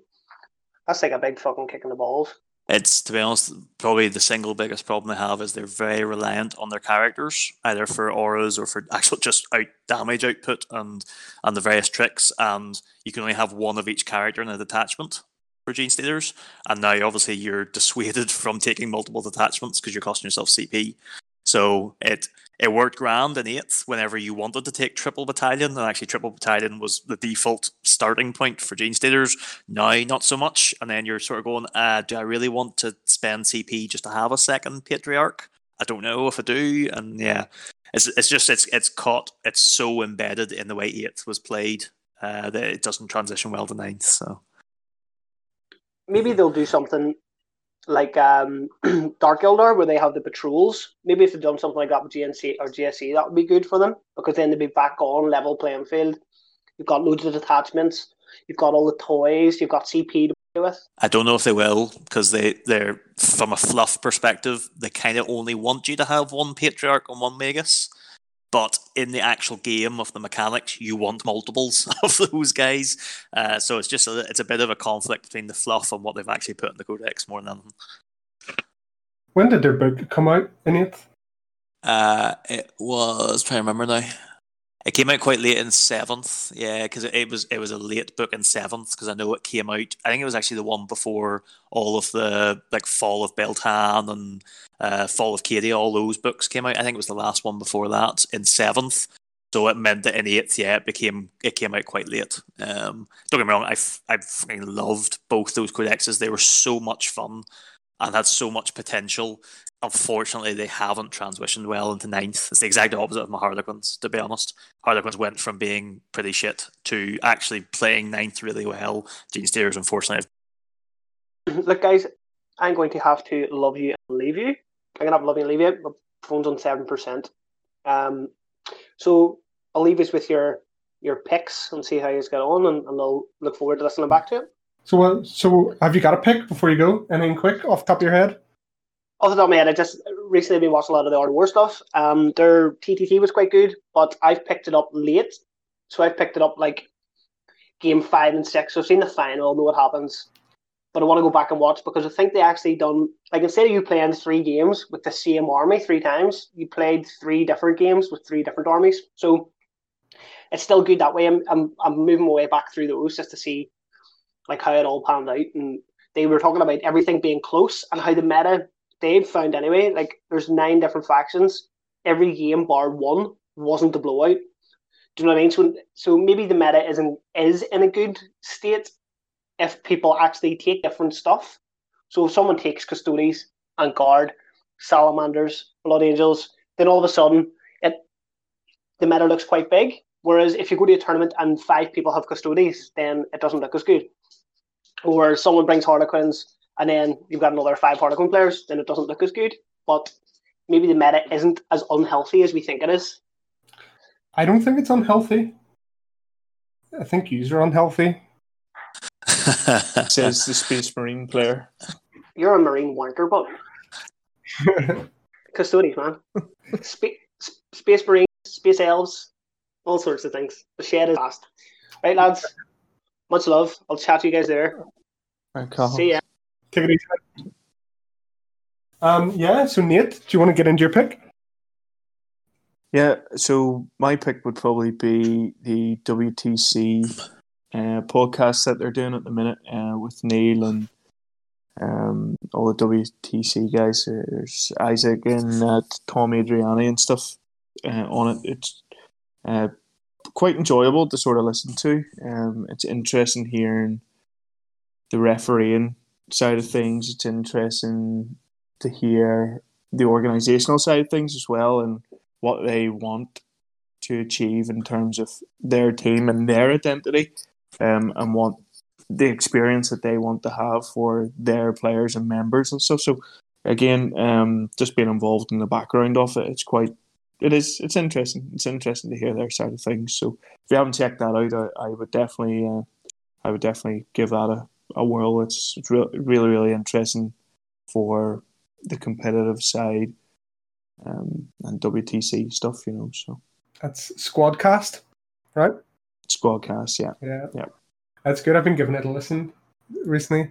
That's like a big fucking kick in the balls. It's to be honest, probably the single biggest problem they have is they're very reliant on their characters, either for auras or for actual just out damage output and and the various tricks. And you can only have one of each character in a detachment for Gene Stealers. And now obviously you're dissuaded from taking multiple detachments because you're costing yourself CP. So it it worked grand in eighth whenever you wanted to take triple battalion, and actually triple battalion was the default starting point for Gene Stealers. Now not so much, and then you're sort of going, uh, do I really want to spend CP just to have a second patriarch? I don't know if I do, and yeah, it's it's just it's it's caught it's so embedded in the way eighth was played uh, that it doesn't transition well to ninth. So maybe they'll do something like um, Dark Eldar, where they have the patrols. Maybe if they've done something like that with GNC or GSC, that would be good for them because then they'd be back on level playing field. You've got loads of detachments. You've got all the toys. You've got CP to play with. I don't know if they will because they they're from a fluff perspective. They kind of only want you to have one patriarch and one magus. But in the actual game of the mechanics, you want multiples of those guys. Uh, so it's just a, it's a bit of a conflict between the fluff and what they've actually put in the codex more than anything. When did their book come out in it? Uh, it was trying to remember now. It came out quite late in seventh, yeah, because it, it, was it was a late book in seventh because I know it came out. I think it was actually the one before all of the like Fall of Biel-Tan and uh, Fall of Cadia, all those books came out. I think it was the last one before that in seventh. So it meant that in eighth, yeah, it became it came out quite late. Um, don't get me wrong, I I loved both those codexes. They were so much fun and had so much potential unfortunately, they haven't transitioned well into ninth. It's the exact opposite of my Harlequins, to be honest. Harlequins went from being pretty shit to actually playing ninth really well. Gene Stealers, unfortunately. Look, guys, I'm going to have to love you and leave you. I'm going to have to love you and leave you. My phone's on 7%. Um, so I'll leave us with your your picks and see how you get on, and, and I'll look forward to listening back to it. So, uh, so have you got a pick before you go? Anything quick off the top of your head? Off the top of my head, I just recently been watching a lot of the Art of War stuff. Um, their TTT was quite good, but I've picked it up late, so I've picked it up like game five and six. So I've seen the final, know what happens, but I want to go back and watch because I think they actually done like instead of you playing three games with the same army three times, you played three different games with three different armies. So it's still good that way. I'm I'm, I'm moving my way back through those just to see like how it all panned out and. They were talking about everything being close and how the meta they've found anyway, like there's nine different factions. Every game bar one wasn't a blowout. Do you know what I mean? So, so maybe the meta isn't is in a good state if people actually take different stuff. So if someone takes custodes and Guard, Salamanders, Blood Angels, then all of a sudden it the meta looks quite big. Whereas if you go to a tournament and five people have custodes, then it doesn't look as good. Or someone brings Harlequins and then you've got another five Harlequin players, then it doesn't look as good. But maybe the meta isn't as unhealthy as we think it is. I don't think it's unhealthy. I think you're unhealthy. Says the Space Marine player. You're a Marine wanker, but custodes, man. Sp- Space Marines, Space Elves, all sorts of things. The shed is fast. Right, lads. Much love. I'll chat to you guys there. Okay. See ya. Take it easy. Um, yeah, so Nate, do you want to get into your pick? Yeah, so my pick would probably be the WTC uh, podcast that they're doing at the minute uh, with Neil and um, all the WTC guys. There's Isaac and uh, Tom Adriani and stuff uh, on it. It's uh, quite enjoyable to sort of listen to. Um, it's interesting hearing the refereeing side of things. It's interesting to hear the organizational side of things as well and what they want to achieve in terms of their team and their identity um, and what the experience that they want to have for their players and members and stuff. So again, um, just being involved in the background of it, it's quite it is it's interesting. It's interesting to hear their side of things. So if you haven't checked that out, I, I would definitely uh, I would definitely give that a, a whirl. It's, it's re- really really interesting for the competitive side um, and WTC stuff, you know. So That's Squadcast, right? Squadcast, yeah. Yeah. Yeah. That's good. I've been giving it a listen recently.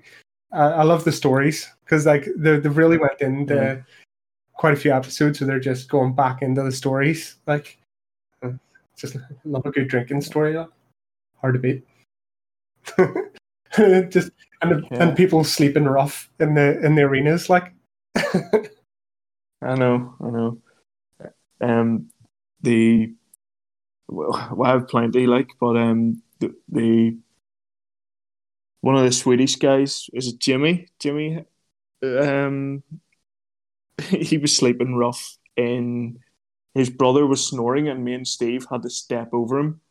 Uh, I love the stories because like they they really went into Yeah. quite a few episodes where they're just going back into the stories. Like, uh, just love a good drinking story. Hard to beat. just and Yeah. and people sleeping rough in the in the arenas. Like, I know, I know. Um, the well, well, I have plenty, like, but um, the, the one of the Swedish guys is it Jimmy? Jimmy, um, he was sleeping rough, and his brother was snoring, and me and Steve had to step over him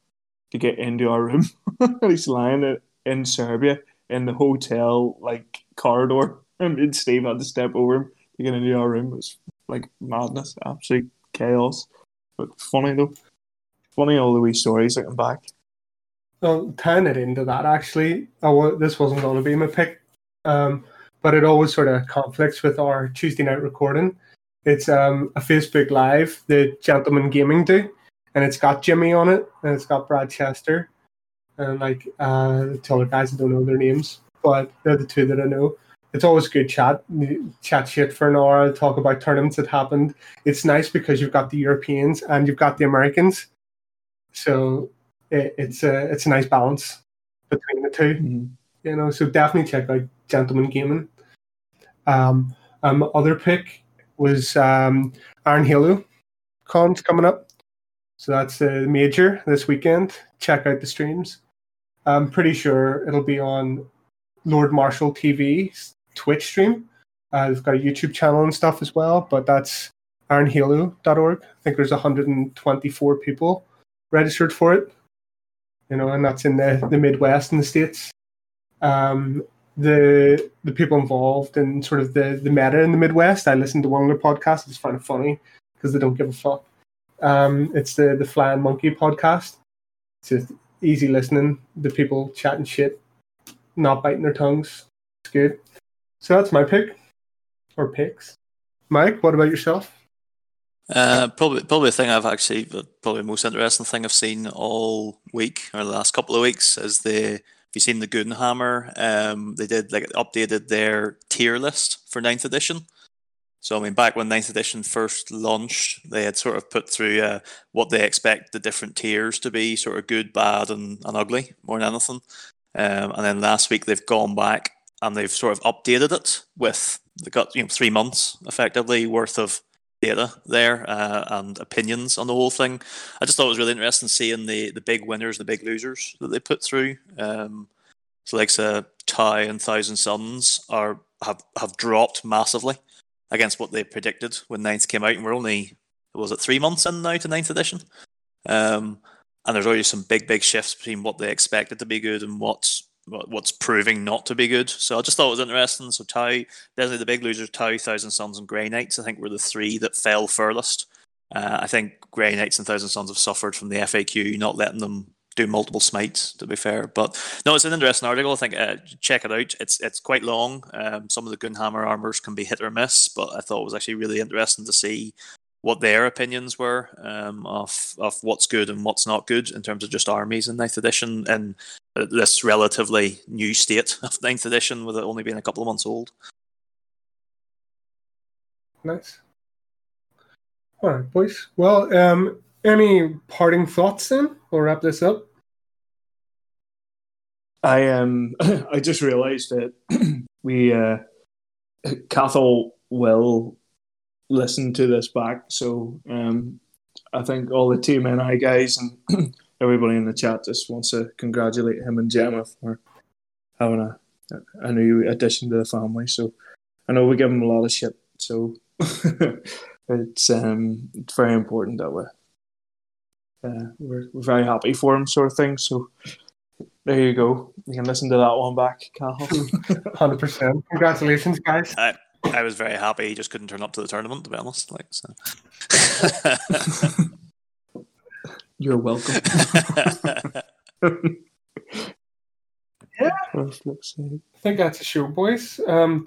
to get into our room. He's lying in- Serbia in the hotel like corridor, and Steve had to step over him to get into our room. It was like madness, absolute chaos. But funny though. Funny all the wee stories looking back. well, tying it into that actually, wa- this wasn't going to be my pick, um, but it always sort of conflicts with our Tuesday night recording. It's um, a Facebook Live the Gentleman Gaming do, and it's got Jimmy on it, and it's got Brad Chester, and like uh, the other guys I don't know their names, but they're the two that I know. It's always good chat, chat shit for an hour, talk about tournaments that happened. It's nice because you've got the Europeans and you've got the Americans, so it, it's a it's a nice balance between the two Mhm. you know so definitely check out gentleman gaming um um other pick was um iron halo cons coming up so that's the major this weekend check out the streams i'm pretty sure it'll be on lord marshall tv's twitch stream uh, they've got a youtube channel and stuff as well but that's ironhalo.org i think there's 124 people registered for it you know, and that's in the, the Midwest in the States. Um, the the people involved in sort of the, the meta in the Midwest, I listened to one of their podcasts. It's kind of funny because they don't give a fuck. Um, it's the the Flying Monkey podcast. It's just easy listening. The people chatting shit, not biting their tongues. It's good. So that's my pick, or picks. Mike, what about yourself? Uh, probably, probably the thing I've actually, probably the most interesting thing I've seen all week or the last couple of weeks is the. Have you seen the Goonhammer? Um, they did like updated their tier list for 9th edition. So I mean, back when 9th edition first launched, they had sort of put through uh, what they expect the different tiers to be, sort of good, bad, and, and ugly, more than anything. Um, and then last week they've gone back and they've sort of updated it with they got you know three months effectively worth of data there uh, and opinions on the whole thing. I just thought it was really interesting seeing the the big winners, the big losers that they put through. Um, so like so Tau and Thousand Suns are have have dropped massively against what they predicted when Ninth came out, and we're only was it three months in now to Ninth edition. Um, and there's already some big big shifts between what they expected to be good and what's what- what's proving not to be good. So I just thought it was interesting. So Tau, definitely the big losers, Tau, Thousand Suns, and Grey Knights. I think were the three that fell furthest. Uh, I think Grey Knights and Thousand Suns have suffered from the FAQ not letting them do multiple smites. To be fair, but no, it's an interesting article. I think uh, check it out. It's it's quite long. Um, some of the Goonhammer armors can be hit or miss, but I thought it was actually really interesting to see what their opinions were um, of of what's good and what's not good in terms of just armies in ninth edition and this relatively new state of ninth edition with it only being a couple of months old. Nice. All right, boys. Well, um, any parting thoughts then? We'll wrap this up. I um I just realised that we uh Cathal will listen to this back, so um I think all the Team NI guys and everybody in the chat just wants to congratulate him and Gemma for having a a new addition to the family. So I know we give him a lot of shit, so it's um it's very important that we uh, we're, we're very happy for him, sort of thing. So there you go. You can listen to that one back, Cal. Hundred percent. Congratulations, guys. I I was very happy he just couldn't turn up to the tournament to be honest. Like so. You're welcome. Yeah. For flip's sake. I think that's a show, boys. Um,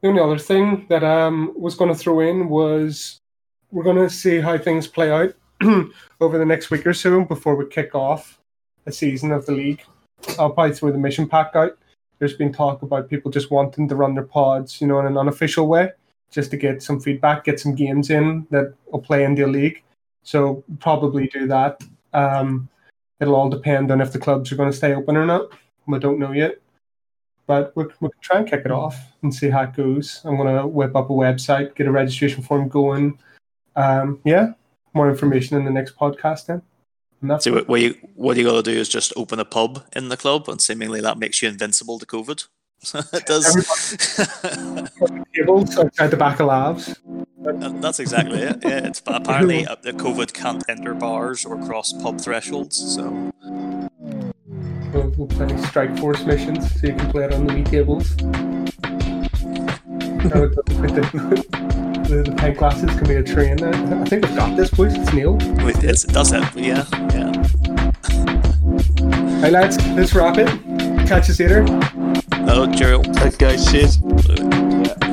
the only other thing that um was going to throw in was we're going to see how things play out over the next week or so before we kick off a season of the league. I'll probably throw the mission pack out. There's been talk about people just wanting to run their pods, you know, in an unofficial way, just to get some feedback, get some games in that will play in the league. So probably do that. Um, it'll all depend on if the clubs are going to stay open or not. We don't know yet. But we we try and kick it off and see how it goes. I'm going to whip up a website, get a registration form going. Um, yeah, more information in the next podcast then. So what what you what you got to do is just open a pub in the club, and seemingly that makes you invincible to COVID. it does. tables outside the back of labs. That- That's exactly it. Yeah, it's but apparently uh, the COVID can't enter bars or cross pub thresholds. So We'll, we'll play Strike Force missions so you can play it on the wee tables. Now with the, with the, the, the pint glasses can be a train now. I think we've got this, boys. It's Neil. wait, it's, that's it. Yeah, yeah. Hey, lads, let's wrap it. Catch you later. Oh, Gerald. That guy shit. Uh,